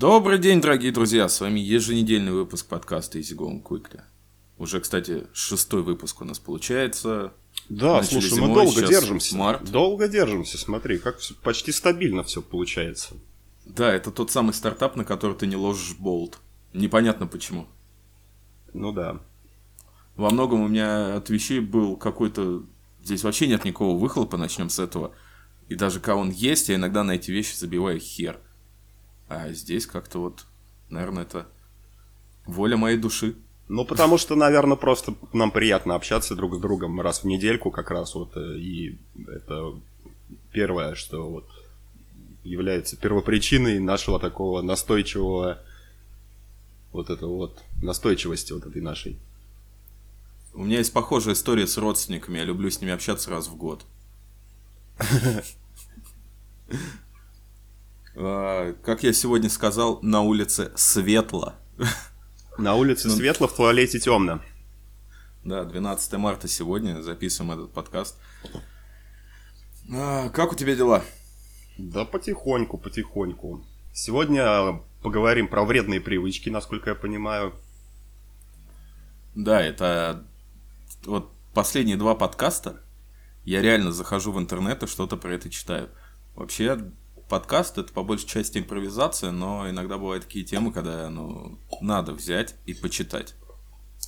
Добрый день, дорогие друзья! С вами еженедельный выпуск подкаста Easy Going Quickly. Уже, кстати, шестой выпуск у нас получается. Да, Начали слушай, зимой, мы долго держимся. март. Долго держимся, смотри, как всё- почти стабильно все получается. Да, это тот самый стартап, на который ты не ложишь болт. Непонятно почему. Ну да. Во многом у меня от вещей был какой-то... Здесь вообще нет никакого выхлопа, начнем с этого. И даже когда он есть, я иногда на эти вещи забиваю хер. А здесь как-то вот, наверное, это воля моей души. Ну, потому что, наверное, просто нам приятно общаться друг с другом раз в недельку как раз вот. э, И это первое, что вот является первопричиной нашего такого настойчивого вот этого вот настойчивости вот этой нашей. У меня есть похожая история с родственниками. Я люблю с ними общаться раз в год. А, Как я сегодня сказал, на улице светло. На улице Ну- светло, в туалете темно. Да, 12 марта сегодня записываем этот подкаст. А, Как у тебя дела? Да потихоньку, потихоньку. Сегодня поговорим про вредные привычки, насколько я понимаю. Да, это вот последние два подкаста. Я реально захожу в интернет и что-то про это читаю. Вообще, подкаст это по большей части импровизация, но иногда бывают такие темы, когда ну, надо взять и почитать.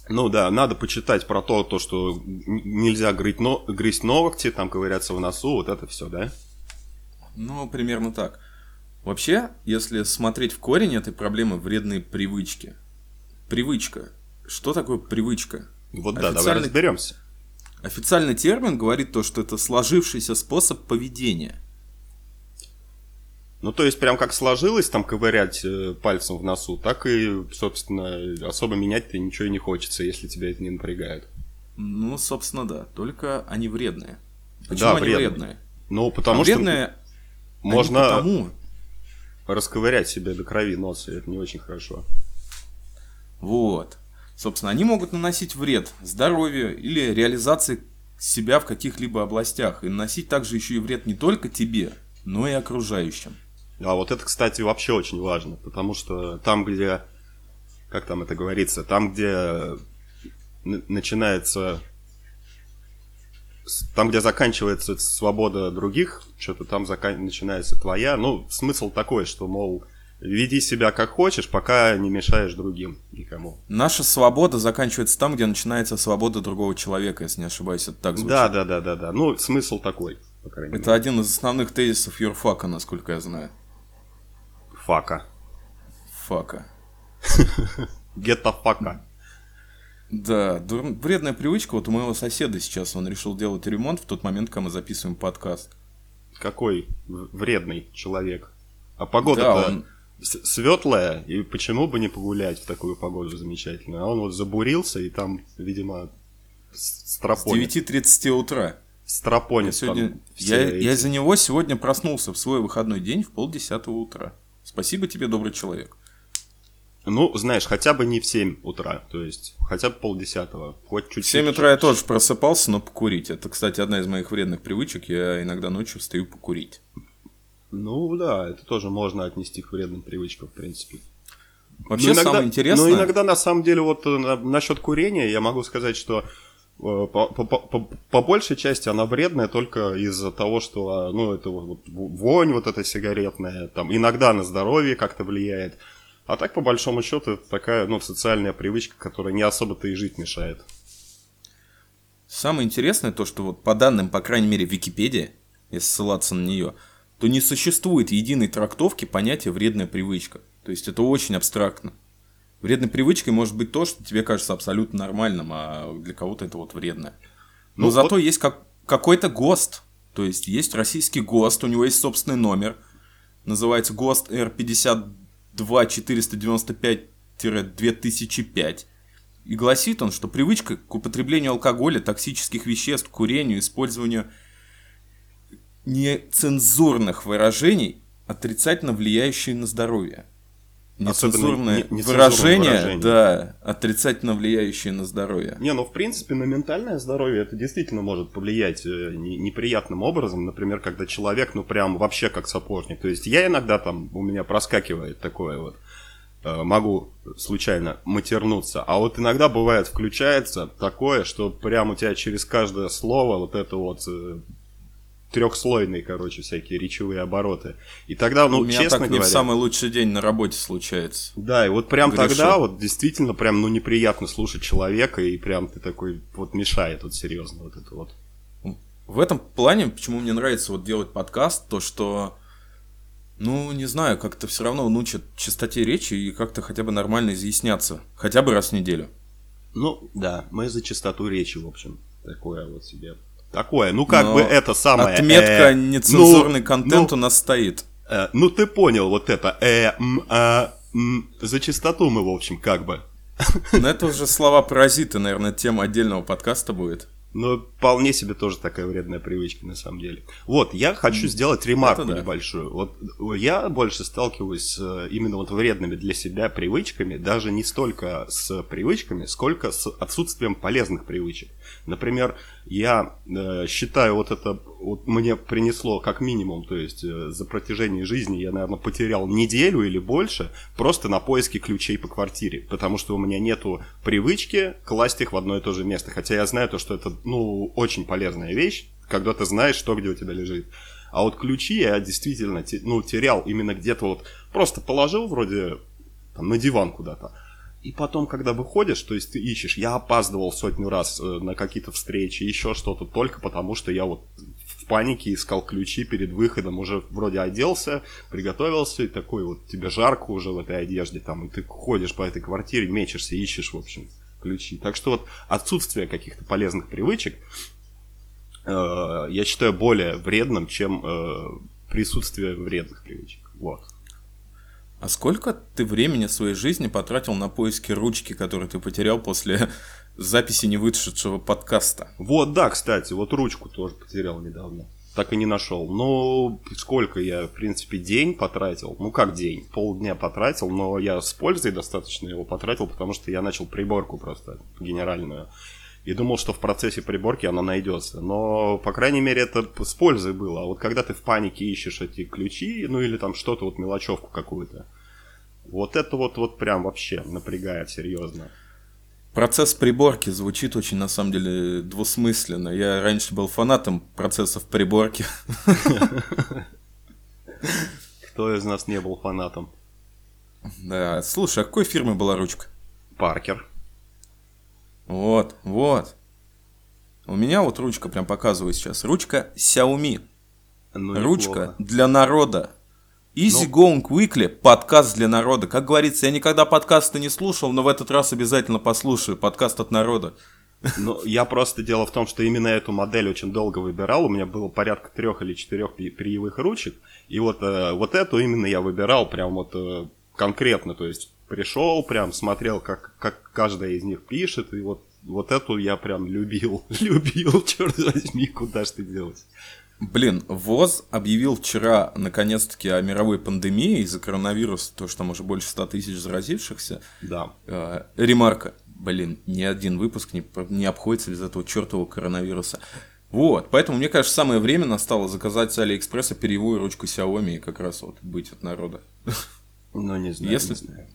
Ну да, надо почитать про то, то что нельзя грызть, но... грызть ногти, там ковыряться в носу, вот это все, да? Ну, примерно так. Вообще, если смотреть в корень этой проблемы вредные привычки. Привычка. Что такое привычка? Вот да, давай Официальный- разберемся. Официальный термин говорит то, что это сложившийся способ поведения. Ну, то есть, прям как сложилось там ковырять э, пальцем в носу, так и, собственно, особо менять-то ничего и не хочется, если тебя это не напрягает. Ну, собственно, да. Только они вредные. Почему Да, они вредные. вредные? Ну, потому А что вредные можно потому, расковырять себе до крови нос, и это не очень хорошо. Вот. Собственно, они могут наносить вред здоровью или реализации себя в каких-либо областях. И наносить также еще и вред не только тебе, но и окружающим. А вот это, кстати, вообще очень важно, потому что там, где, как там это говорится, там, где начинается, там, где заканчивается свобода других, что-то там закан- начинается твоя. Ну, смысл такой, что, мол, веди себя как хочешь, пока не мешаешь другим никому. Наша свобода заканчивается там, где начинается свобода другого человека, если не ошибаюсь, это так звучит. Да, да, да, да, да. Ну, смысл такой, по крайней Это один из основных тезисов юрфака, насколько я знаю. Фака. Фака. Гетто фака. Да, вредная привычка. Вот у моего соседа сейчас он решил делать ремонт в тот момент, когда мы записываем подкаст. Какой вредный человек. А Да, погода-то он- с- светлая, и почему бы не погулять в такую погоду замечательную? А он вот забурился, и там, видимо, с- С стропонит. 9.30 утра. Я, Стропонит сегодня, там все я, я из-за него сегодня проснулся в свой выходной день в полдесятого утра. Спасибо тебе, добрый человек. Ну, знаешь, хотя бы не в 7 утра, то есть хотя бы полдесятого, хоть чуть-чуть. В 7 утра я тоже просыпался, но покурить. Это, кстати, одна из моих вредных привычек. Я иногда ночью встаю покурить. Ну да, это тоже можно отнести к вредным привычкам, в принципе. Вообще, Ну, иногда- самое интересное... Ну, иногда, на самом деле, вот э, на- насчет курения, я могу сказать, что по, по- по- по большей части она вредная только из-за того, что, ну, это вот вонь вот эта сигаретная, там, иногда на здоровье как-то влияет. А так, по большому счету, это такая, ну, социальная привычка, которая не особо-то и жить мешает. Самое интересное то, что вот по данным, по крайней мере, Википедии, если ссылаться на нее, то не существует единой трактовки понятия вредная привычка. То есть это очень абстрактно. Вредной привычкой может быть то, что тебе кажется абсолютно нормальным, а для кого-то это вот вредное. Но Ну, зато вот- есть как, какой-то ГОСТ. То есть есть российский ГОСТ, у него есть собственный номер. Называется ГОСТ R52-495-2005. И гласит он, что привычка к употреблению алкоголя, токсических веществ, курению, использованию нецензурных выражений, отрицательно влияющие на здоровье. Нецензурное не, выражение, выражение, да, отрицательно влияющее на здоровье. Не, ну в принципе на ментальное здоровье это действительно может повлиять э, неприятным образом. Например, когда человек, ну прям вообще как сапожник. То есть я иногда там, у меня проскакивает такое вот, э, могу случайно матернуться. А вот иногда бывает включается такое, что прям у тебя через каждое слово вот это вот э, трехслойные, короче, всякие речевые обороты. И тогда, ну, У меня честно так говоря... не в самый лучший день на работе случается. Да, и вот прям Грешу. тогда вот действительно прям, ну, неприятно слушать человека, и прям ты такой, вот мешает вот серьезно вот это вот. В этом плане, почему мне нравится вот делать подкаст, то что, ну, не знаю, как-то все равно он учит чистоте речи и как-то хотя бы нормально изъясняться. Хотя бы раз в неделю. Ну, да, мы за чистоту речи, в общем, такое вот себе Такое, ну как Но бы это самое... Отметка э, нецензурный ну, контент ну, у нас стоит. Э, ну ты понял вот это. Э, м, э, м, за чистоту мы, в общем, как бы. Ну это уже слова паразиты, наверное, тема отдельного подкаста будет. Ну, вполне себе тоже такая вредная привычка, на самом деле. Вот, я хочу сделать ремарку да. небольшую. Вот я больше сталкиваюсь с э, именно вот вредными для себя привычками, даже не столько с привычками, сколько с отсутствием полезных привычек. Например, я э, считаю вот это вот мне принесло как минимум, то есть э, за протяжении жизни я, наверное, потерял неделю или больше просто на поиске ключей по квартире, потому что у меня нету привычки класть их в одно и то же место, хотя я знаю то, что это, ну, очень полезная вещь, когда ты знаешь, что где у тебя лежит. А вот ключи я действительно, ну, терял именно где-то вот, просто положил вроде там, на диван куда-то, и потом, когда выходишь, то есть ты ищешь, я опаздывал сотню раз э, на какие-то встречи, еще что-то, только потому что я вот в панике искал ключи перед выходом, уже вроде оделся, приготовился, и такой вот тебе жарко уже в этой одежде, там, и ты ходишь по этой квартире, мечешься, ищешь, в общем, ключи. Так что вот отсутствие каких-то полезных привычек э, я считаю более вредным, чем э, присутствие вредных привычек. Вот. А сколько ты времени своей жизни потратил на поиски ручки, которую ты потерял после записи не вышедшего подкаста? Вот, да, кстати, вот ручку тоже потерял недавно. Так и не нашел. Но сколько я, в принципе, день потратил? Ну, как день? Полдня потратил, но я с пользой достаточно его потратил, потому что я начал приборку просто генеральную и думал, что в процессе приборки она найдется. Но, по крайней мере, это с пользой было. А вот когда ты в панике ищешь эти ключи, ну или там что-то, вот мелочевку какую-то, вот это вот, вот прям вообще напрягает серьезно. Процесс приборки звучит очень, на самом деле, двусмысленно. Я раньше был фанатом процессов приборки. Кто из нас не был фанатом? Да, слушай, а какой фирмы была ручка? Паркер. Вот, вот. У меня вот ручка прям показываю сейчас. Ручка Xiaomi. Ну, ручка для народа. Easy ну... Going Weekly, подкаст для народа. Как говорится, я никогда подкасты не слушал, но в этот раз обязательно послушаю. Подкаст от народа. Ну, я просто дело в том, что именно эту модель очень долго выбирал. У меня было порядка трех или четырех перьевых ручек. И вот, э, вот эту именно я выбирал прям вот э, конкретно. То есть пришел, прям смотрел, как, как каждая из них пишет, и вот, вот эту я прям любил, любил, черт возьми, куда ж ты делать. Блин, ВОЗ объявил вчера, наконец-таки, о мировой пандемии из-за коронавируса, то, что там уже больше 100 тысяч заразившихся. Да. Э, ремарка. Блин, ни один выпуск не, не обходится без этого чертового коронавируса. Вот, поэтому мне кажется, самое время настало заказать с Алиэкспресса перьевую ручку Xiaomi и как раз вот быть от народа. Ну, не знаю, Если... не знаю.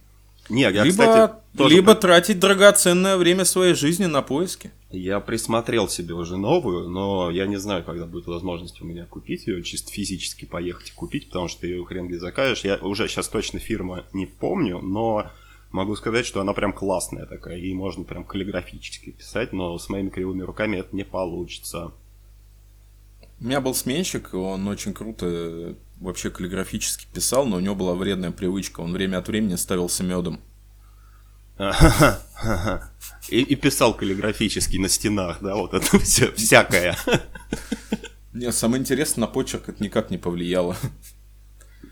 Не, я, либо, кстати, тоже... либо тратить драгоценное время своей жизни на поиски. Я присмотрел себе уже новую, но я не знаю, когда будет возможность у меня купить ее, чисто физически поехать и купить, потому что ты ее хрен где закажешь. Я уже сейчас точно фирма не помню, но могу сказать, что она прям классная такая, и можно прям каллиграфически писать, но с моими кривыми руками это не получится. У меня был сменщик, он очень круто вообще каллиграфически писал, но у него была вредная привычка. Он время от времени ставился медом. И, и писал каллиграфически на стенах, да, вот это все, всякое. Не, самое интересное, на почерк это никак не повлияло.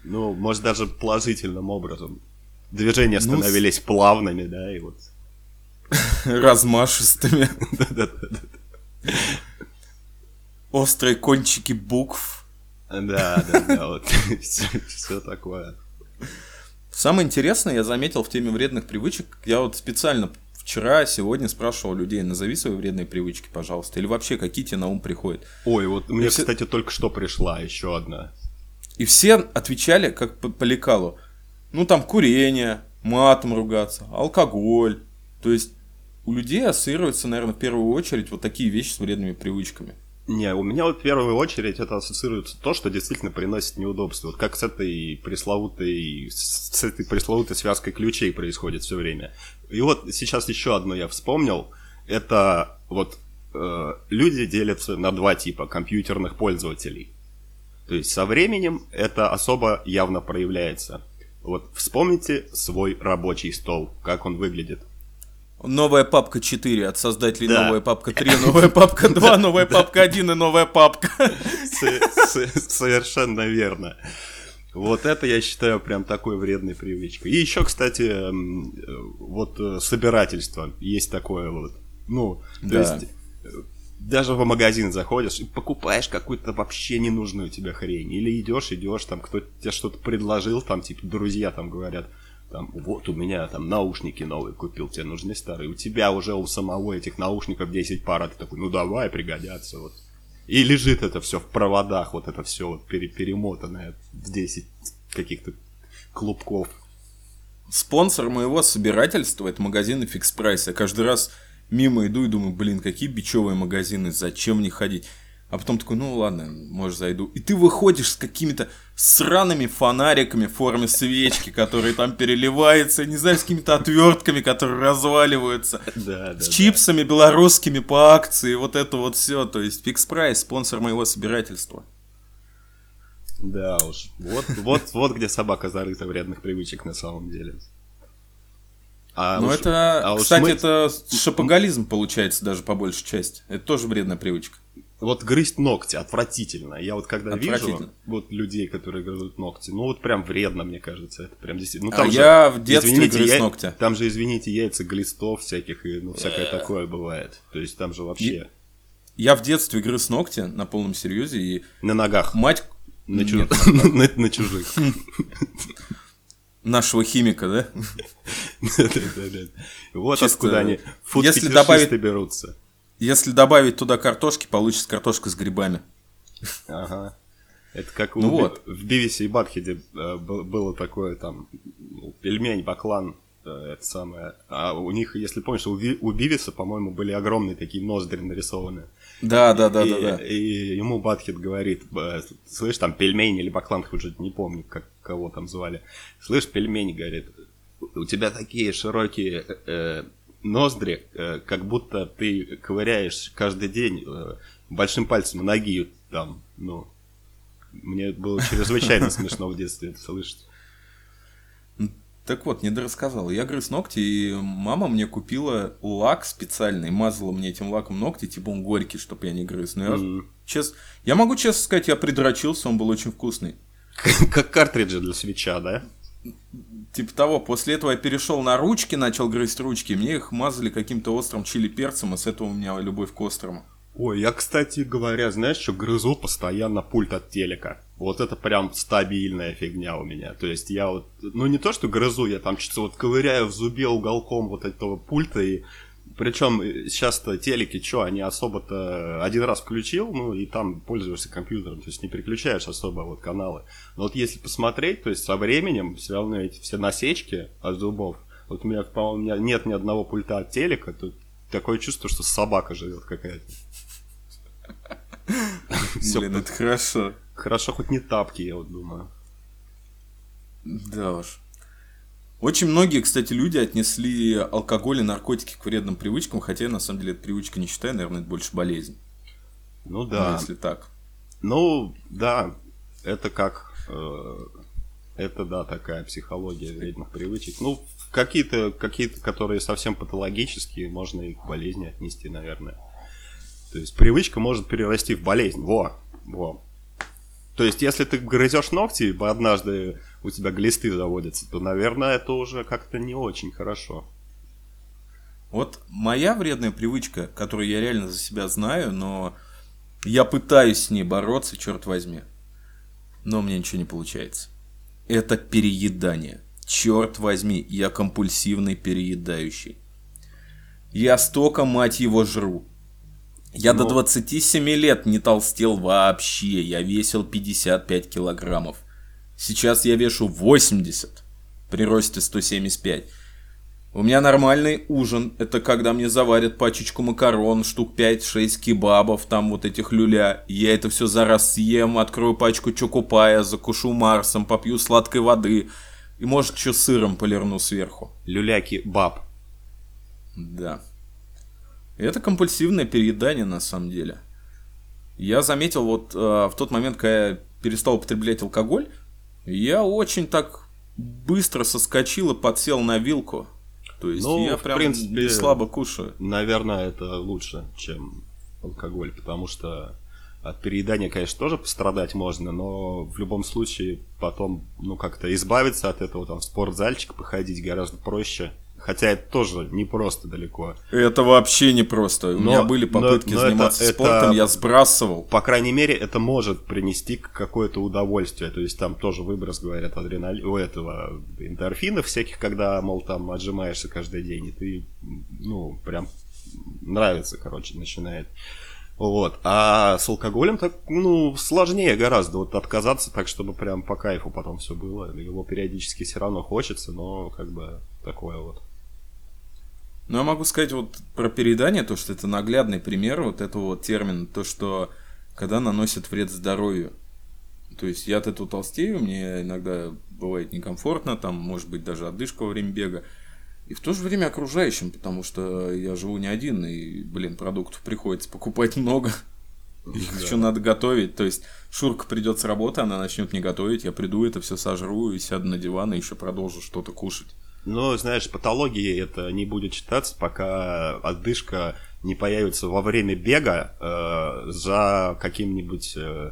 Ну, может, даже положительным образом. Движения ну, становились ну, плавными, да, и вот... Размашистыми. Острые кончики букв. Да, да, да, вот все, такое. Самое интересное, я заметил в теме вредных привычек, я вот специально вчера, сегодня спрашивал людей, назови свои вредные привычки, пожалуйста, или вообще какие тебе на ум приходят. Ой, вот мне, все... кстати, только что пришла еще одна. И все отвечали как по, по лекалу. Ну, там курение, матом ругаться, алкоголь. То есть у людей ассоциируется, наверное, в первую очередь вот такие вещи с вредными привычками. Не, у меня вот в первую очередь это ассоциируется то, что действительно приносит неудобства. Вот как с этой пресловутой, с этой пресловутой связкой ключей происходит все время. И вот сейчас еще одно я вспомнил. Это вот э, люди делятся на два типа компьютерных пользователей. То есть со временем это особо явно проявляется. Вот вспомните свой рабочий стол, как он выглядит. Новая папка 4 от создателей да. новая папка 3, новая папка 2, новая папка 1 и новая папка. Совершенно верно. Вот это я считаю прям такой вредной привычкой. И еще, кстати, вот э, собирательство есть такое вот. Ну, то да. есть э, даже в магазин заходишь и покупаешь какую-то вообще ненужную тебе хрень. Или идешь, идешь, там кто-то тебе что-то предложил, там типа друзья там говорят, там, вот у меня там наушники новые купил, тебе нужны старые. У тебя уже у самого этих наушников 10 пар, а ты такой, ну давай, пригодятся. Вот. И лежит это все в проводах, вот это все вот пере перемотанное в 10 каких-то клубков. Спонсор моего собирательства это магазин Fix Price. Я каждый раз мимо иду и думаю, блин, какие бичевые магазины, зачем мне ходить? А потом такой, ну ладно, может зайду. И ты выходишь с какими-то сраными фонариками в форме свечки, которые там переливаются, не знаю, с какими-то отвертками, которые разваливаются. Да, да, с чипсами да. белорусскими по акции, вот это вот все. То есть Fix Price, спонсор моего собирательства. Да уж, вот, вот, вот где собака зарыта вредных привычек на самом деле. А ну уж, это, а кстати, мы... это шапоголизм получается даже по большей части. Это тоже вредная привычка. Вот грызть ногти отвратительно. Я вот когда вижу вот людей, которые грызут ногти, ну вот прям вредно, мне кажется. Это прям действительно. Ну, там а же, я в детстве извините, грыз я... ногти. Там же, извините, яйца глистов всяких и ну всякое такое бывает. То есть там же вообще. Я в детстве грыз ногти на полном серьезе и. На ногах. Мать. На, чуж... на чужих. Нашего химика, да? Вот откуда они Если добавить берутся. Если добавить туда картошки, получится картошка с грибами. Ага. Это как ну в, вот. в Бивисе и Батхеде э, было такое там ну, пельмень, баклан, э, это самое. А у них, если помнишь, у, Ви, у Бивиса, по-моему, были огромные такие ноздри нарисованы. Да, да, да, и, да, да. И ему Батхед говорит, слышь, там пельмень или баклан, уже не помню, как кого там звали. Слышь, пельмень, говорит, у тебя такие широкие э, ноздри, э, как будто ты ковыряешь каждый день э, большим пальцем ноги там, ну, мне было чрезвычайно смешно в детстве это слышать. Так вот, не дорассказал. Я грыз ногти, и мама мне купила лак специальный, мазала мне этим лаком ногти, типа он горький, чтобы я не грыз. Но я, mm. чест... я могу честно сказать, я придрочился, он был очень вкусный. Как картриджи для свеча, да? Типа того, после этого я перешел на ручки, начал грызть ручки, мне их мазали каким-то острым чили перцем, и с этого у меня любовь к острому. Ой, я, кстати говоря, знаешь, что грызу постоянно пульт от телека. Вот это прям стабильная фигня у меня. То есть я вот, ну не то, что грызу, я там что-то вот ковыряю в зубе уголком вот этого пульта и причем э, сейчас-то телеки, что, они особо-то один раз включил, ну и там пользуешься компьютером, то есть не переключаешь особо вот каналы. Но вот если посмотреть, то есть со временем все равно эти все насечки от зубов, вот у меня, по-моему, у меня нет ни одного пульта от телека, тут такое чувство, что собака живет какая-то. Блин, это хорошо. Хорошо, хоть не тапки, я вот думаю. Да уж. Очень многие, кстати, люди отнесли алкоголь и наркотики к вредным привычкам, хотя я на самом деле эту привычку не считаю, наверное, это больше болезнь. Ну да. Ну, если так. Ну, да, это как... Э, это, да, такая психология вредных привычек. Ну, какие-то, какие-то, которые совсем патологические, можно и к болезни отнести, наверное. То есть привычка может перерасти в болезнь. Во, во. То есть, если ты грызешь ногти, однажды у тебя глисты заводятся, то, наверное, это уже как-то не очень хорошо. Вот моя вредная привычка, которую я реально за себя знаю, но я пытаюсь с ней бороться, черт возьми. Но у меня ничего не получается. Это переедание. Черт возьми, я компульсивный переедающий. Я столько, мать его, жру. Я Ну. до 27 лет не толстел вообще. Я весил 55 килограммов. Сейчас я вешу 80 при росте 175. У меня нормальный ужин. Это когда мне заварят пачечку макарон, штук 5-6 кебабов, там вот этих люля. Я это все за раз съем, открою пачку чокупая, закушу Марсом, попью сладкой воды. И может еще сыром полирну сверху. Люляки баб. Да. Это компульсивное переедание на самом деле. Я заметил вот э, в тот момент, когда я перестал употреблять алкоголь, я очень так быстро соскочил и подсел на вилку. То есть Ну, я в прям принципе, не слабо кушаю. Наверное, это лучше, чем алкоголь, потому что от переедания, конечно, тоже пострадать можно, но в любом случае потом, ну, как-то избавиться от этого, там, в спортзальчик походить гораздо проще. Хотя это тоже непросто далеко. Это вообще непросто. У Но- меня были но- попытки но это- заниматься это- спортом, я сбрасывал. По крайней мере, это может принести какое-то удовольствие. То есть там тоже выброс, говорят, адреналина, у этого эндорфинов всяких, когда, мол, там отжимаешься каждый день, и ты, ну, прям нравится, короче, начинает. Вот. А с алкоголем так, ну, сложнее гораздо вот отказаться так, чтобы прям по кайфу потом все было. Его периодически все равно хочется, но как бы такое вот. Но я могу сказать вот про переедание, то, что это наглядный пример вот этого вот термина, то, что когда наносит вред здоровью. То есть я от этого толстею, мне иногда бывает некомфортно, там может быть даже отдышка во время бега. И в то же время окружающим, потому что я живу не один, и, блин, продуктов приходится покупать много. Их Да. еще надо готовить. То есть Шурка придет с работы, она начнет не готовить, я приду, это все сожру и сяду на диван и еще продолжу что-то кушать. Но, знаешь, патологии это не будет считаться, пока отдышка не появится во время бега э, за каким-нибудь э,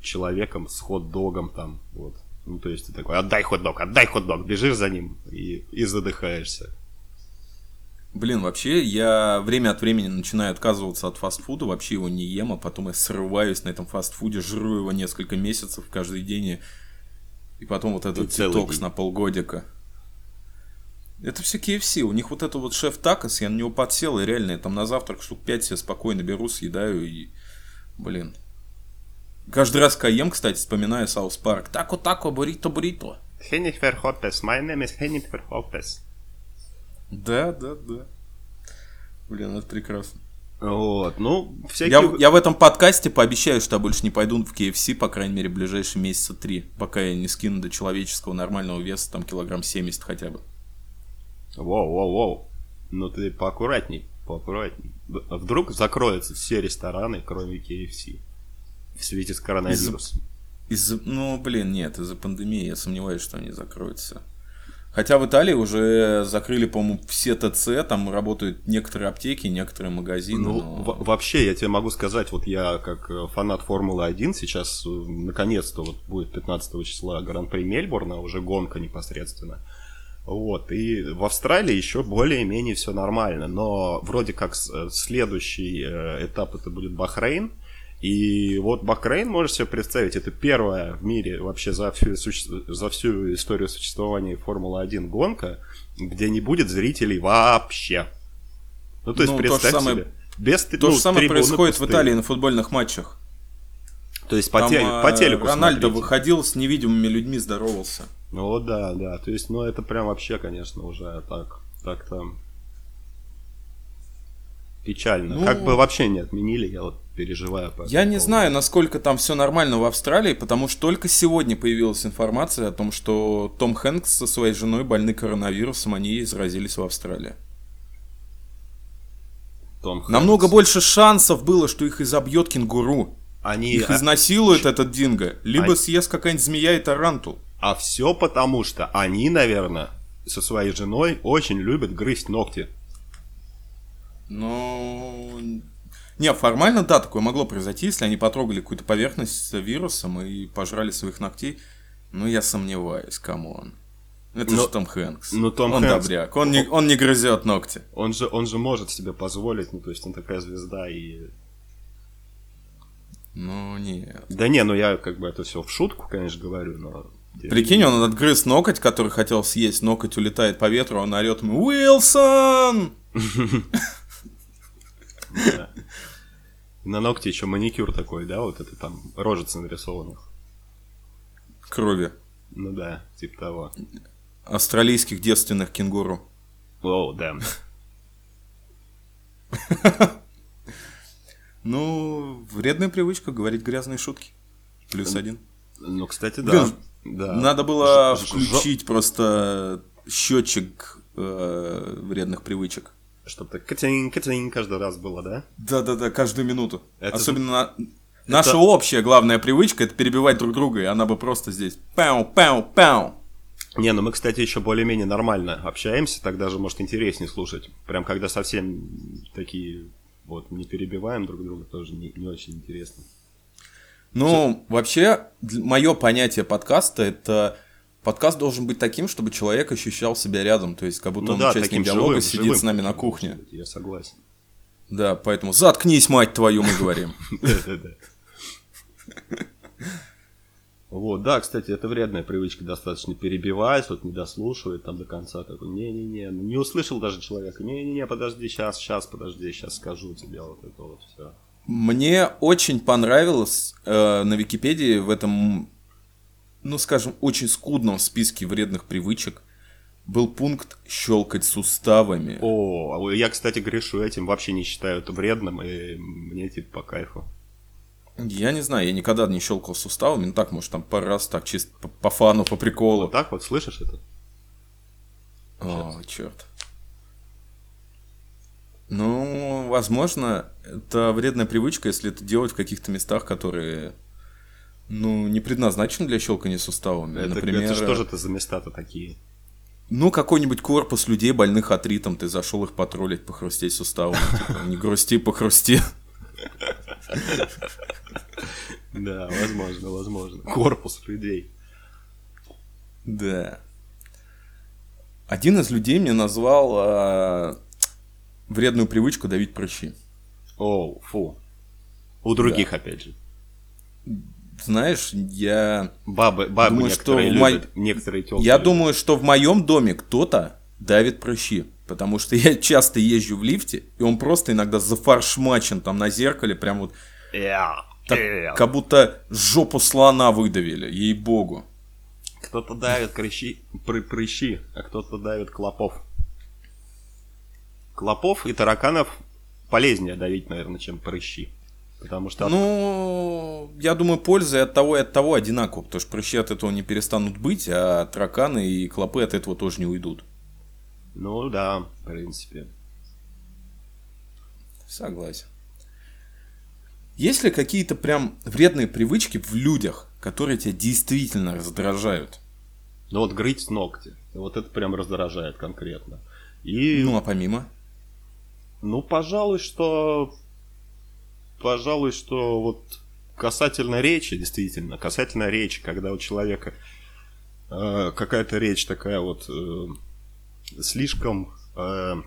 человеком с хот-догом там, вот. Ну, то есть ты такой, отдай хот-дог, отдай хот-дог, бежишь за ним и, и задыхаешься. Блин, вообще, я время от времени начинаю отказываться от фастфуда, вообще его не ем, а потом я срываюсь на этом фастфуде, жру его несколько месяцев каждый день, и, и потом вот этот детокс день. на полгодика. Это все KFC, у них вот это вот шеф такос, я на него подсел, и реально, я там на завтрак штук 5 себе спокойно беру, съедаю, и, блин. Каждый раз, когда ем, кстати, вспоминаю South Park. Taco-taco, burrito-burrito. Hennifer Lopez, my name is Hennifer Lopez. Да, да, да. Блин, это прекрасно. Вот, ну, всякие... Я, я в этом подкасте пообещаю, что я больше не пойду в KFC, по крайней мере, в ближайшие месяца три, пока я не скину до человеческого нормального веса, там килограмм 70 хотя бы. Воу, воу, воу. Ну ты поаккуратней, поаккуратней. А Вдруг закроются все рестораны, кроме KFC. В свете с коронавирусом. Из-за, ну, блин, нет, из-за пандемии я сомневаюсь, что они закроются. Хотя в Италии уже закрыли, по-моему, все ТЦ, там работают некоторые аптеки, некоторые магазины. Ну, но- во- вообще, я тебе могу сказать, вот я как э, фанат Формулы-1 сейчас, э, наконец-то, вот будет 15 числа Гран-при Мельбурна, уже гонка непосредственно. Вот, и в Австралии еще более-менее все нормально, но вроде как э, следующий э, этап это будет Бахрейн, и вот Бахрейн, можешь себе представить, это первая в мире вообще за всю, за всю историю существования Формулы-1 гонка, где не будет зрителей вообще. Ну, то есть, Ну, то представь самое- себе. Без, То ну, же самое происходит в пустые. Италии на футбольных матчах. То есть по, Там, те- по телеку Рональдо смотрите. выходил с невидимыми людьми, здоровался. Ну да, да. То есть, ну это прям вообще, конечно, уже так, так там печально. Ну, как бы вообще не отменили, я вот переживаю. по Я не поводу. знаю, насколько там все нормально в Австралии, потому что только сегодня появилась информация о том, что Том Хэнкс со своей женой больны коронавирусом, они заразились в Австралии. Том Хэнкс. Намного больше шансов было, что их изобьет кенгуру. Они, Их а, изнасилует этот динго, либо Они- съест какая-нибудь змея и тарантул. А все потому, что они, наверное, со своей женой очень любят грызть ногти. Но... Не, формально, да, такое могло произойти, если они потрогали какую-то поверхность с вирусом и пожрали своих ногтей. Но я сомневаюсь, come on. Это Но- же Том Хэнкс. ну, Том он Хэнкс- добряк, он не, он не грызет ногти. Он же, он же может себе позволить, ну то есть он такая звезда и... Ну, нет. Да не, ну я как бы это все в шутку, конечно, говорю, но Прикинь, он отгрыз ноготь, который хотел съесть, ноготь улетает по ветру, он орет ему «Уилсон!» На ногте еще маникюр такой, да, вот это там рожица нарисованных. Крови. Ну да, типа того. Австралийских девственных кенгуру. О, да. Ну, вредная привычка говорить грязные шутки. Плюс один. Ну, кстати, да. Блин, да. Надо было Ж- ж- включить просто счетчик э, вредных привычек. Чтоб так катинь каждый раз было, да? Да-да-да, каждую минуту. Это Особенно на- наша общая главная привычка это перебивать друг друга, и она бы просто здесь пау пау пау. Не, ну мы, кстати, еще более-менее нормально общаемся, так даже, может, интереснее слушать. Прям когда совсем такие вот не перебиваем друг друга, тоже не, не очень интересно. Ну, вообще, мое понятие подкаста это подкаст должен быть таким, чтобы человек ощущал себя рядом, то есть как будто Ну он да, участник диалога живым, сидит живым с нами на кухне. Я согласен. Да, поэтому заткнись, мать твою, мы говорим. Вот, да, кстати, это вредная привычка достаточно перебивать, вот не дослушивает там до конца, такой, не-не-не, ну, не услышал даже человека, не-не-не, подожди, сейчас, сейчас, подожди, сейчас скажу тебе вот это вот все. Мне очень понравилось э, на Википедии в этом, ну скажем, очень скудном списке вредных привычек был пункт щелкать суставами. О, а я, кстати, грешу этим, вообще не считаю это вредным, и мне типа по кайфу. Я не знаю, я никогда не щелкал суставами, ну так, может, там пару раз так, чисто по, по фану, по приколу. Вот так вот, слышишь это? О, черт. Ну, возможно, это вредная привычка, если это делать в каких-то местах, которые, ну, не предназначены для щелкания суставами. Это, Например, это что же это за места-то такие? ну, какой-нибудь корпус людей, больных артритом, ты зашел их потроллить, похрустеть суставами. типа, не грусти, похрусти. Да, возможно, возможно. Корпус людей. Да. Один из людей мне назвал а, вредную привычку давить прыщи. О, фу. У других, опять же. Знаешь, я Бабы, бабы Думаю, некоторые что в мо- любят, некоторые тёлки Я любят. думаю, что в моем доме кто-то давит прыщи. Потому что я часто езжу в лифте, и он просто иногда зафаршмачен там на зеркале, прям вот Я, так, я. как будто жопу слона выдавили, ей-богу. Кто-то давит крыщи, пры- прыщи, а кто-то давит клопов. Клопов и тараканов полезнее давить, наверное, чем прыщи. Потому что... Ну, я думаю, польза и от того, и от того одинаково, потому что прыщи от этого не перестанут быть, а тараканы и клопы от этого тоже не уйдут. Ну да, в принципе. Согласен. Есть ли какие-то прям вредные привычки в людях, которые тебя действительно раздражают? Ну вот грызть ногти. Вот это прям раздражает конкретно. И, Ну, а помимо? Ну, пожалуй, что... Пожалуй, что вот касательно речи, действительно, касательно речи, когда у человека э, какая-то речь такая вот э, слишком э,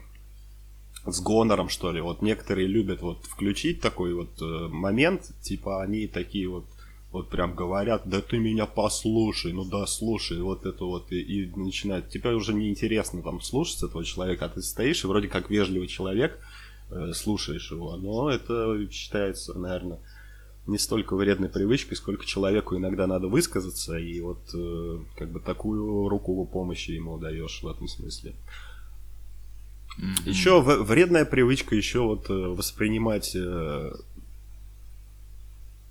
с гонором, что ли. Вот некоторые любят вот включить такой вот э, момент, типа они такие вот вот прям говорят, да ты меня послушай, ну да, слушай, вот это вот, и, и начинает, тебе уже неинтересно там слушать этого человека, а ты стоишь и вроде как вежливый человек, э, слушаешь его, но это считается, наверное, не столько вредной привычкой, сколько человеку иногда надо высказаться, и вот э, как бы такую руку помощи ему даешь в этом смысле. Еще в- вредная привычка еще вот э, воспринимать, э,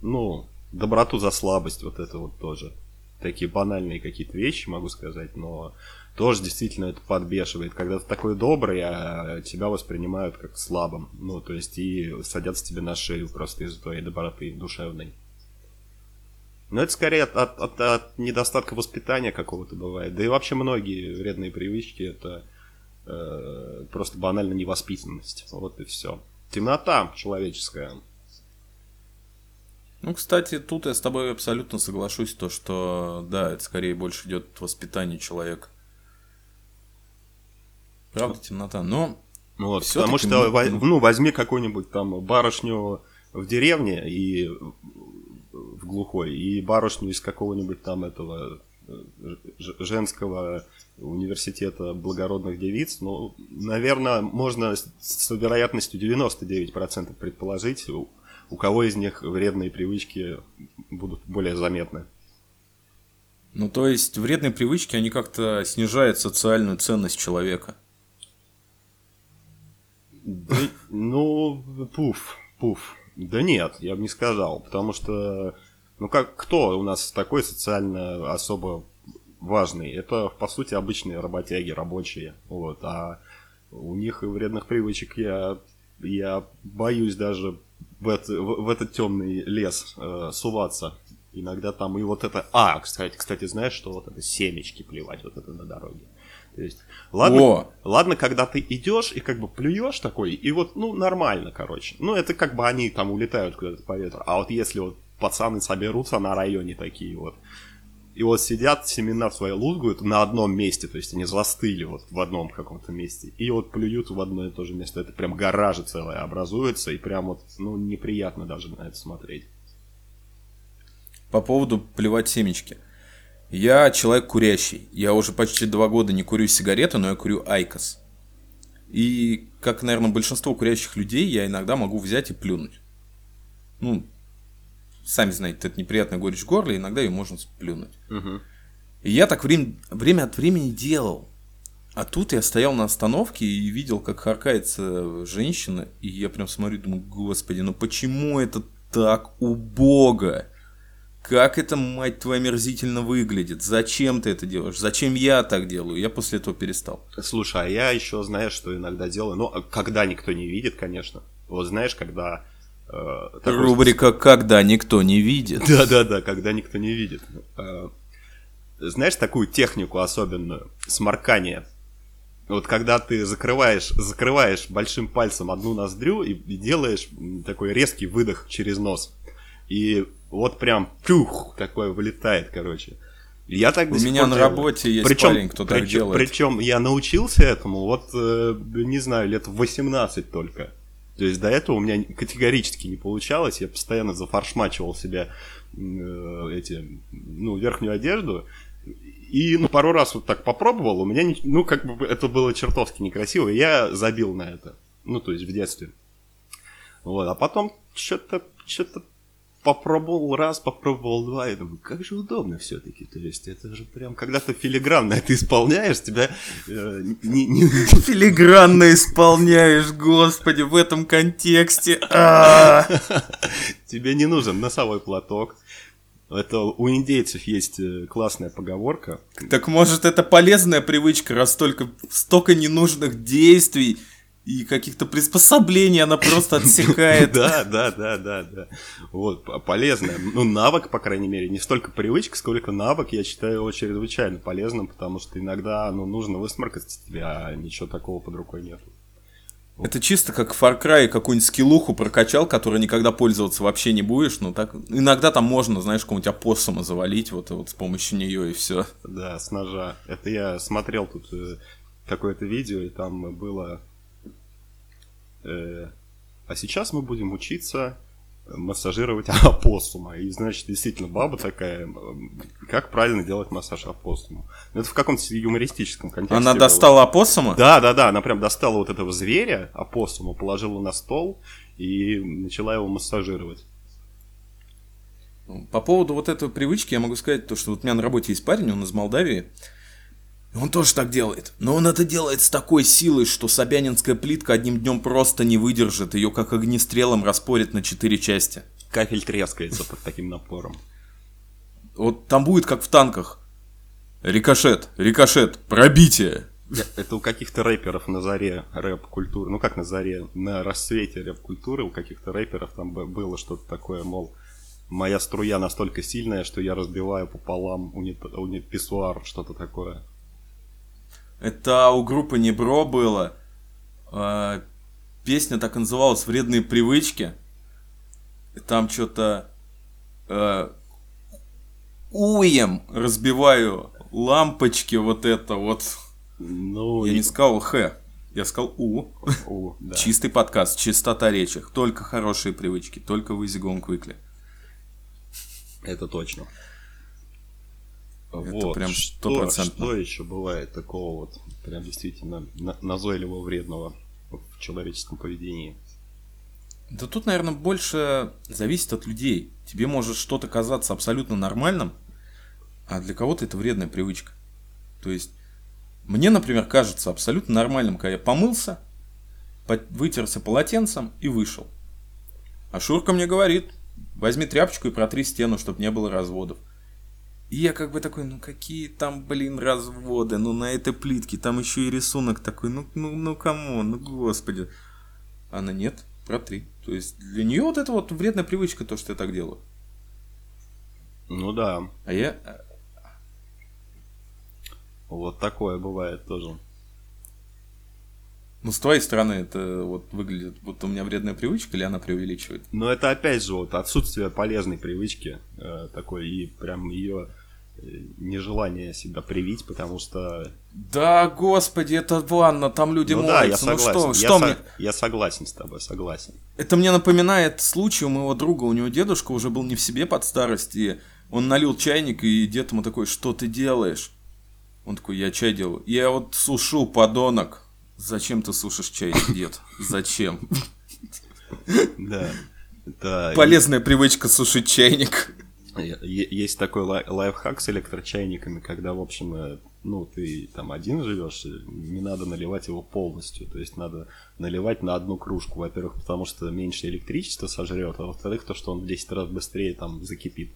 ну, доброту за слабость, вот это вот тоже. Такие банальные какие-то вещи, могу сказать, но тоже действительно это подбешивает. Когда ты такой добрый, а тебя воспринимают как слабым. Ну, то есть и садятся тебе на шею просто из-за твоей доброты душевной. Но это скорее от, от- от- от недостатка воспитания какого-то бывает. Да и вообще многие вредные привычки это э, просто банально невоспитанность. Вот и все. Темнота человеческая. Ну, кстати, тут я с тобой абсолютно соглашусь, то, что, да, это скорее больше идет от воспитания человека. Правда, темнота. Но Ну Вот, потому что, мы- ну, возьми какую-нибудь там барышню в деревне и в глухой, и барышню из какого-нибудь там этого женского университета благородных девиц, ну, наверное, можно с вероятностью 99% предположить, у, кого из них вредные привычки будут более заметны. Ну, то есть вредные привычки, они как-то снижают социальную ценность человека. Да, ну, пуф, пуф. Да нет, я бы не сказал, потому что, ну как, кто у нас такой социально особо важный? Это, по сути, обычные работяги, рабочие, вот, а у них и вредных привычек я, я боюсь даже в, это, в, в этот темный лес э, суваться. Иногда там и вот это... А, кстати, кстати, знаешь, что вот это семечки плевать вот это на дороге. То есть, ладно, О! ладно, когда ты идешь и как бы плюешь такой, и вот, ну, нормально, короче. Ну, это как бы они там улетают куда-то по ветру. А вот если вот пацаны соберутся на районе такие вот, и вот сидят, семена свои лузгают на одном месте, то есть они застыли вот в одном каком-то месте, и вот плюют в одно и то же место. Это прям гаражи целое образуется, и прям вот, ну, неприятно даже на это смотреть. По поводу плевать семечки. Я человек курящий. Я уже почти два года не курю сигареты, но я курю IQOS. И, как, наверное, большинство курящих людей, я иногда могу взять и плюнуть. Ну, сами знаете, это неприятная горечь в горле, иногда ее можно плюнуть. Угу. И я так время, время от времени делал. А тут я стоял на остановке и видел, как харкается женщина, и я прям смотрю, думаю, господи, ну почему это так убого? Как это, мать твою, омерзительно выглядит? Зачем ты это делаешь? Зачем я так делаю? Я после этого перестал. Слушай, а я еще, знаешь, что иногда делаю? Ну, а когда никто не видит, конечно. Вот знаешь, когда... Э, Рубрика такой... «Когда никто не видит». Да-да-да, когда никто не видит. Э, знаешь такую технику особенную? Сморкание. Вот когда ты закрываешь, закрываешь большим пальцем одну ноздрю и, и делаешь такой резкий выдох через нос. И вот прям пюх, такое вылетает, короче. Я так У меня на работе есть причем, парень, кто причем, так делает. Причем я научился этому, вот, э, не знаю, лет в 18 только. То есть до этого у меня категорически не получалось, я постоянно зафаршмачивал себе э, эти, ну, верхнюю одежду, и ну, пару раз вот так попробовал, у меня, не, ну, как бы это было чертовски некрасиво, и я забил на это. Ну, то есть в детстве. Вот, а потом что-то что-то попробовал раз, попробовал два, и думаю, как же удобно все-таки. То есть это же прям, когда ты филигранно это исполняешь, тебя э, не, не... Филигранно исполняешь, господи, в этом контексте. А! Тебе не нужен носовой платок. Это у индейцев есть э, классная поговорка. Так может это полезная привычка, раз столько, столько ненужных действий и каких-то приспособлений она просто отсекает. Да, да, да, да, да. Вот, полезно. Ну, навык, по крайней мере, не столько привычка, сколько навык, я считаю его чрезвычайно полезным, потому что иногда, ну, нужно высморкаться а ничего такого под рукой нет. Это чисто как Far Cry какую-нибудь скиллуху прокачал, которой никогда пользоваться вообще не будешь. Ну так иногда там можно, знаешь, какого-нибудь опоссума завалить вот, вот с помощью нее и все. Да, с ножа. Это я смотрел тут э, какое-то видео, и там было а сейчас мы будем учиться массажировать опоссума. И, значит, действительно, баба такая, как правильно делать массаж опоссуму. Ну, это в каком-то юмористическом контексте. Она было. достала опоссума? Да, да, да, она прям достала вот этого зверя, опоссума, положила на стол и начала его массажировать. По поводу вот этой привычки я могу сказать, то, что вот у меня на работе есть парень, он из Молдавии, он тоже так делает. Но он это делает с такой силой, что Собянинская плитка одним днем просто не выдержит. Ее как огнестрелом распорит на четыре части. Кафель трескается под таким напором. Вот там будет как в танках. Рикошет, рикошет, пробитие. Это у каких-то рэперов на заре рэп-культуры, ну как на заре, на рассвете рэп-культуры у каких-то рэперов там было что-то такое, мол, моя струя настолько сильная, что я разбиваю пополам унит... унит... писсуар, что-то такое. Это у группы Небро было. А, песня так и называлась «Вредные привычки». И там что-то... А, уем разбиваю лампочки вот это вот. Ну, я и... не сказал Х, я сказал У. У да. Чистый подкаст, чистота речи. Только хорошие привычки, только в Easy Going Quickly. Это точно. Вот. прям что, что еще бывает такого вот прям действительно на- назойливого вредного в человеческом поведении? Да тут, наверное, больше зависит от людей. Тебе может что-то казаться абсолютно нормальным, а для кого-то это вредная привычка. То есть, мне, например, кажется абсолютно нормальным, когда я помылся, по- вытерся полотенцем и вышел. А Шурка мне говорит, возьми тряпочку и протри стену, чтобы не было разводов. И я как бы такой, ну какие там, блин, разводы, ну на этой плитке, там еще и рисунок такой, ну, ну, ну кому, ну господи. Она нет, протри. То есть для нее вот это вот вредная привычка, то, что я так делаю. Ну да, А я... вот такое бывает тоже. Ну, с твоей стороны это вот выглядит, будто у меня вредная привычка, или она преувеличивает? Но это опять же вот отсутствие полезной привычки э, такой и прям ее нежелание себя привить, потому что... Да, господи, это ванна, там люди ну да, я моются. ну согласен. что, я, что со- мне... я согласен с тобой, согласен. Это мне напоминает случай у моего друга, у него дедушка уже был не в себе под старость, и он налил чайник, и дед ему такой, что ты делаешь? Он такой, я чай делаю. Я вот сушу, подонок. Зачем ты сушишь чай, дед? Зачем? Да. Это Полезная привычка сушить чайник. Есть такой лай- лайфхак с электрочайниками, когда, в общем, э, ну, ты там один живешь, и не надо наливать его полностью. То есть надо наливать на одну кружку, во-первых, потому что меньше электричества сожрет, а во-вторых, то, что он в 10 раз быстрее там закипит.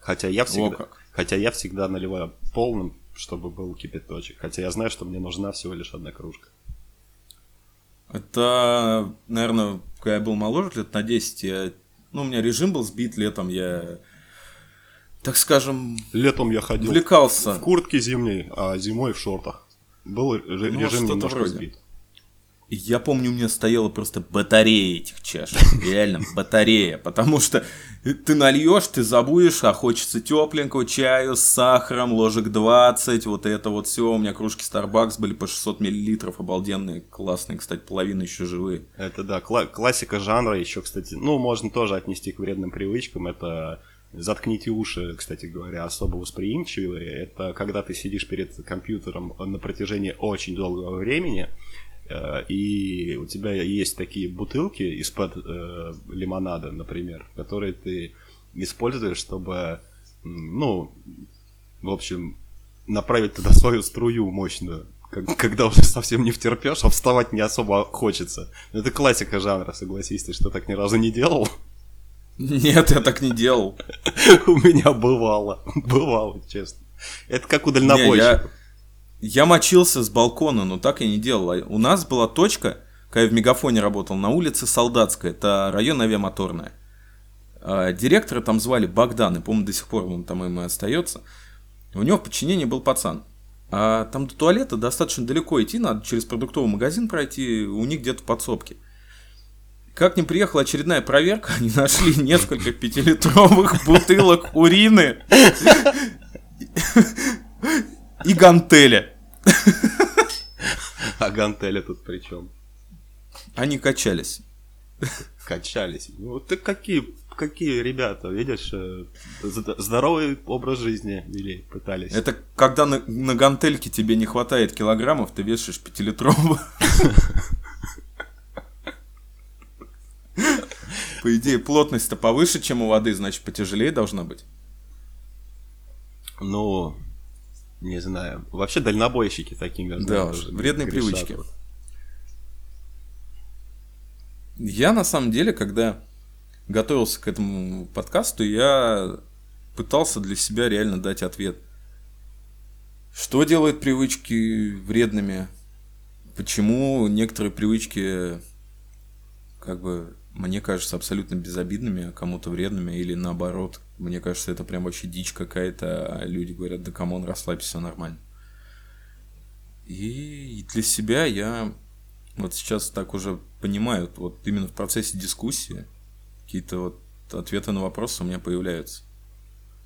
Хотя я всегда, как. хотя я всегда наливаю полным, чтобы был кипяточек. Хотя я знаю, что мне нужна всего лишь одна кружка. Это, наверное, когда я был моложе, лет на 10, я... ну, у меня режим был сбит летом, я, так скажем, Летом я ходил увлекался. в куртке зимней, а зимой в шортах. Был Ну, режим что-то немножко вроде. сбит. Я помню, у меня стояла просто батарея этих чаш. Реально, батарея. Потому что ты нальешь, ты забудешь, а хочется тепленького чаю с сахаром, ложек 20, вот это вот все. У меня кружки Starbucks были по 600 миллилитров, обалденные, классные, кстати, половина еще живые. Это да, кла- классика жанра еще, кстати, ну, можно тоже отнести к вредным привычкам. Это заткните уши, кстати говоря, особо восприимчивые. Это когда ты сидишь перед компьютером на протяжении очень долгого времени, и у тебя есть такие бутылки из-под э, лимонада, например, которые ты используешь, чтобы, ну, в общем, направить туда свою струю мощную, когда уже совсем не втерпешь, а вставать не особо хочется. Это классика жанра, согласись, ты что так ни разу не делал? Нет, я так не делал. У меня бывало, бывало, честно. Это как у дальнобойщиков. Я, мочился с балкона, но так я не делал. А У нас была точка, когда я в Мегафоне работал, на улице Солдатская, это район авиамоторная. А, Директора там звали Богдан, и, по-моему, до сих пор он там им и остается. У него в подчинении был пацан. А там до туалета достаточно далеко идти, надо через продуктовый магазин пройти, у них где-то в подсобке. Как не приехала очередная проверка, они нашли несколько пятилитровых бутылок урины и гантеля. А гантели тут при чем? Они качались. Качались. Ну, ты какие, какие ребята, видишь, э, зд- здоровый образ жизни вели, пытались. Это когда на, на гантельке тебе не хватает килограммов, ты вешаешь пятилитровую. По идее, плотность-то повыше, чем у воды, значит, потяжелее должна быть. Ну, не знаю. Вообще дальнобойщики такими. Да знаешь, вредные грешат. привычки. Я, на самом деле, когда готовился к этому подкасту, я пытался для себя реально дать ответ. Что делает привычки вредными? Почему некоторые привычки, как бы, мне кажется, абсолютно безобидными, а кому-то вредными, или наоборот, мне кажется, это прям вообще дичь какая-то, а люди говорят, да come on, расслабься, все нормально. И для себя я вот сейчас так уже понимаю, вот именно в процессе дискуссии какие-то вот ответы на вопросы у меня появляются.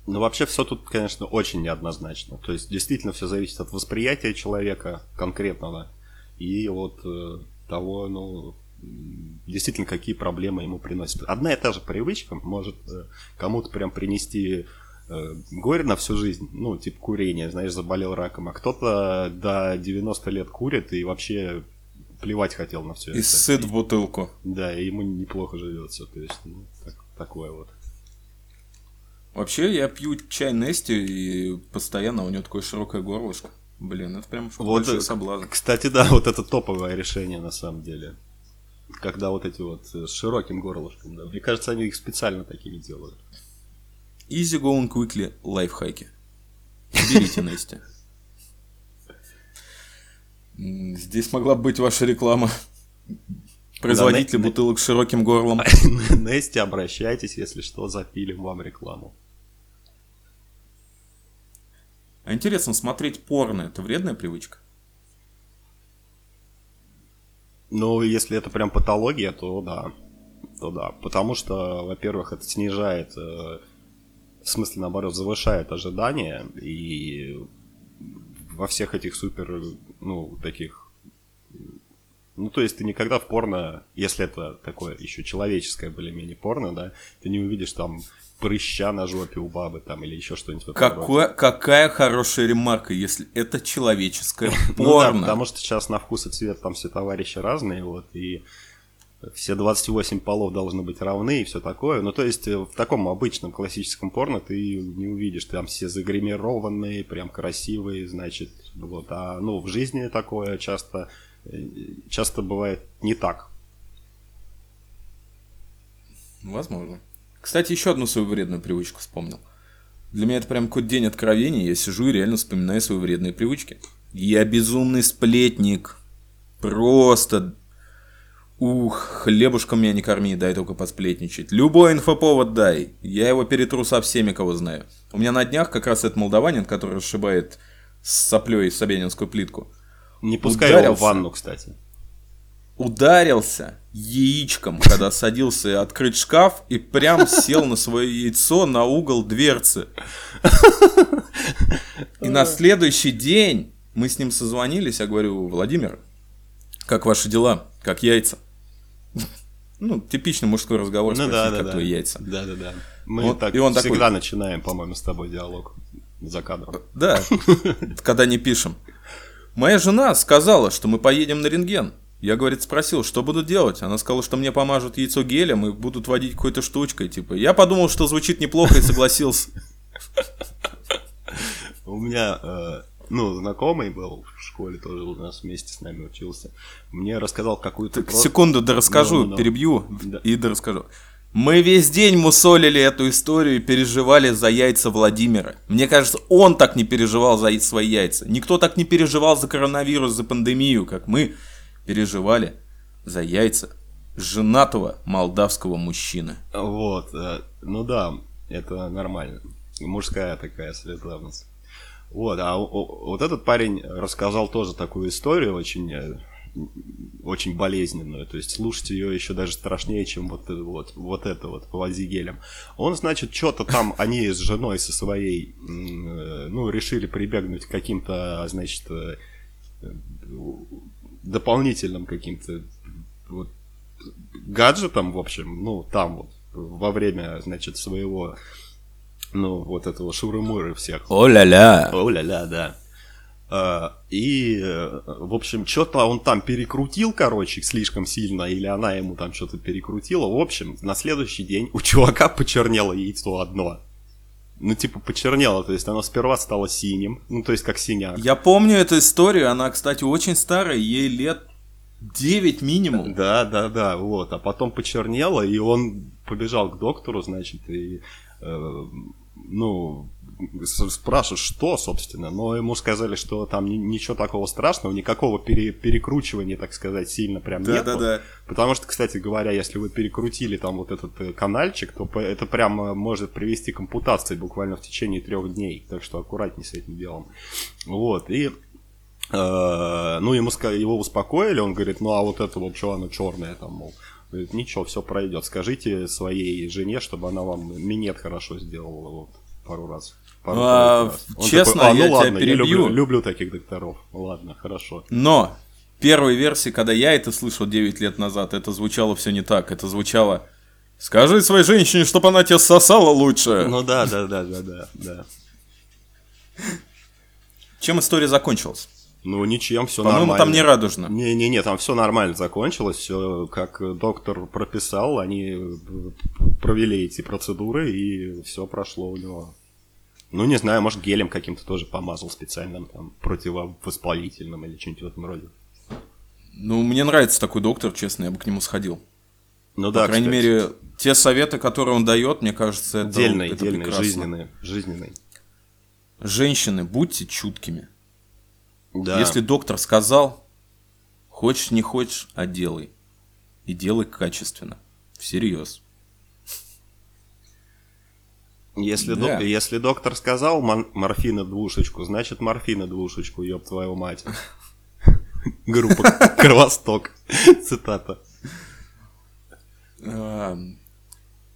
Ну, вообще все тут, конечно, очень неоднозначно. То есть, действительно, все зависит от восприятия человека конкретного и от э, того, ну, действительно, какие проблемы ему приносят. Одна и та же привычка может э, кому-то прям принести э, горе на всю жизнь, ну, типа курение, знаешь, заболел раком, а кто-то до 90 лет курит и вообще плевать хотел на все и это. И сыт в бутылку. Да, и ему неплохо живется, то есть, ну, так, такое вот. Вообще, я пью чай Нести, и постоянно у него такое широкое горлышко. Блин, это прям вот, большой соблазн. Кстати, да, вот это топовое решение на самом деле. Когда вот эти вот с широким горлышком, да. Мне кажется, они их специально такими делают. Easy going quickly лайфхаки. Берите Нести. Здесь могла быть ваша реклама. Производитель да, бутылок с широким горлом. Нести, обращайтесь, если что, запилим вам рекламу. А интересно, смотреть порно это вредная привычка? Ну, если это прям патология, то да. То да. Потому что, во-первых, это снижает, э, в смысле, наоборот, завышает ожидания. И во всех этих супер, ну, таких... Ну, то есть ты никогда в порно, если это такое еще человеческое более-менее порно, да, ты не увидишь там прыща на жопе у бабы там или еще что-нибудь. Какое, какая хорошая ремарка, если это человеческое порно. ну, да, потому что сейчас на вкус и цвет там все товарищи разные, вот, и все 28 полов должны быть равны и все такое. Ну, то есть э, в таком обычном классическом порно ты не увидишь, там все загримированные, прям красивые, значит, вот. А, ну, в жизни такое часто, часто бывает не так. Возможно. Кстати, еще одну свою вредную привычку вспомнил. Для меня это прям какой-то день откровения, я сижу и реально вспоминаю свои вредные привычки. Я безумный сплетник. Просто... Ух, хлебушком меня не корми, дай только посплетничать. Любой инфоповод дай. Я его перетру со всеми, кого знаю. У меня на днях как раз этот молдаванин, который расшибает с соплей Собянинскую плитку. Не пускай ударился. его в ванну, кстати ударился яичком, когда садился открыть шкаф и прям сел на свое яйцо на угол дверцы. И на следующий день мы с ним созвонились, я говорю, Владимир, как ваши дела? Как яйца? Ну, типичный мужской разговор, ну, спросить, да, да, как да. твои яйца. Да, да, да. Мы вот, так и он всегда такой... начинаем, по-моему, с тобой диалог за кадром. Да, когда не пишем. Моя жена сказала, что мы поедем на рентген. Я, говорит, спросил, что буду делать. Она сказала, что мне помажут яйцо гелем и будут водить какой-то штучкой. Типа, я подумал, что звучит неплохо и согласился. У меня, э, ну, знакомый был в школе, тоже у нас вместе с нами учился. Мне рассказал какую-то... Секунду, да расскажу, перебью и да расскажу. Мы весь день мусолили эту историю и переживали за яйца Владимира. Мне кажется, он так не переживал за свои яйца. Никто так не переживал за коронавирус, за пандемию, как мы переживали за яйца женатого молдавского мужчины. Вот, э, ну да, это нормально. Мужская такая солидарность. Вот, а вот этот парень рассказал тоже такую историю очень, э, очень болезненную. То есть слушать ее еще даже страшнее, чем вот, вот, вот это вот по гелем. Он, значит, что-то там, они с женой со своей, э, ну, решили прибегнуть к каким-то, значит, дополнительным каким-то вот, гаджетом, в общем, ну, там вот, во время, значит, своего, ну, вот этого шуры всех. О-ля-ля! О-ля-ля, да. Uh, и, в общем, что-то он там перекрутил, короче, слишком сильно, или она ему там что-то перекрутила. В общем, на следующий день у чувака почернело яйцо одно ну, типа, почернело, то есть оно сперва стало синим, ну, то есть как синяк. Я помню эту историю, она, кстати, очень старая, ей лет 9 минимум. Да, да, да, вот, а потом почернело, и он побежал к доктору, значит, и, э, ну, спрашивают, что, собственно, но ему сказали, что там ничего такого страшного, никакого пере, перекручивания, так сказать, сильно прям да, нету. Да, да. Потому что, кстати говоря, если вы перекрутили там вот этот э, канальчик, то это прям э, может привести к ампутации буквально в течение трех дней, так что аккуратнее с этим делом. Вот, и э, ну, ему его успокоили, он говорит, ну, а вот это вот что оно черное там, мол, Говорит, ничего, все пройдет. Скажите своей жене, чтобы она вам минет хорошо сделала вот, пару раз. Пару, а, пару честно, такой, а, ну я ладно, тебя перебью. Я люблю, люблю таких докторов. Ладно, хорошо. Но первой версии, когда я это слышал 9 лет назад, это звучало все не так. Это звучало Скажи своей женщине, чтобы она тебя сосала лучше. Ну да, да, да, да, да, да. Чем история закончилась? Ну, ничем, все По-моему, нормально. там не радужно. Не-не-не, там все нормально закончилось, все как доктор прописал, они э, провели эти процедуры, и все прошло у него. Ну, не знаю, может, гелем каким-то тоже помазал специальным, там, противовоспалительным или что-нибудь в этом роде. Ну, мне нравится такой доктор, честно, я бы к нему сходил. Ну По да, крайней кстати, мере, те советы, которые он дает, мне кажется, это, дельный, это дельный, прекрасно. жизненный, жизненный. Женщины, будьте чуткими. Да. Если доктор сказал, хочешь не хочешь, а делай. И делай качественно. Всерьез. Если, Да. док- если доктор сказал мон- морфина двушечку, значит морфина двушечку, ёб твою мать. Группа Кровосток. Цитата. А,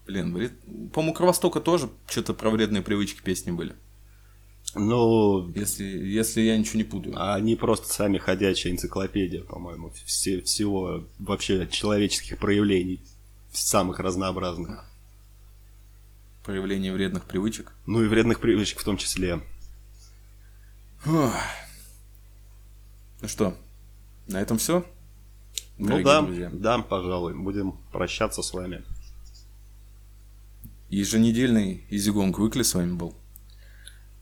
Блин, по-моему, Кровостока тоже что-то про вредные привычки песни были. Ну, Если, если я ничего не путаю. они просто сами ходячая энциклопедия, по-моему, все, всего вообще человеческих проявлений, самых разнообразных. Проявление вредных привычек. Ну и вредных привычек в том числе. Ох. Ну что, на этом все? ну да, да, пожалуй, будем прощаться с вами. Еженедельный Изигонг Выкли с вами был.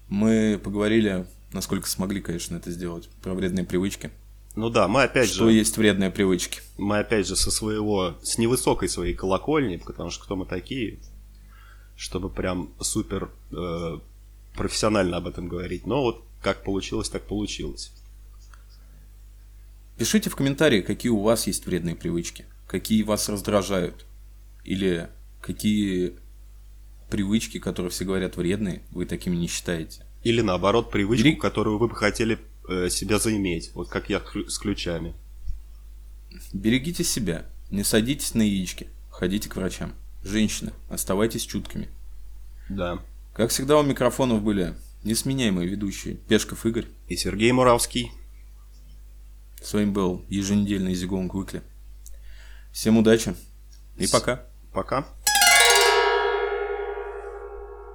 Мы поговорили, насколько смогли, конечно, это сделать, про вредные привычки. Ну да, мы опять Что же, есть вредные привычки? мы опять же со своего, с невысокой своей колокольни, потому что кто мы такие, чтобы прям супер э, профессионально об этом говорить. Но вот как получилось, так получилось. Пишите в комментарии, какие у вас есть вредные привычки, какие вас раздражают, или какие привычки, которые все говорят вредные, вы такими не считаете. Или наоборот, привычку, Бери- которую вы бы хотели э, себя заиметь. Вот как я с ключами. Берегите себя, не садитесь на яички, ходите к врачам. Женщины, оставайтесь чуткими. Да. Как всегда у микрофонов были несменяемые ведущие Пешков Игорь. И Сергей Муравский. С вами был еженедельный Зигонг Выкли. Всем удачи и С- пока. Пока.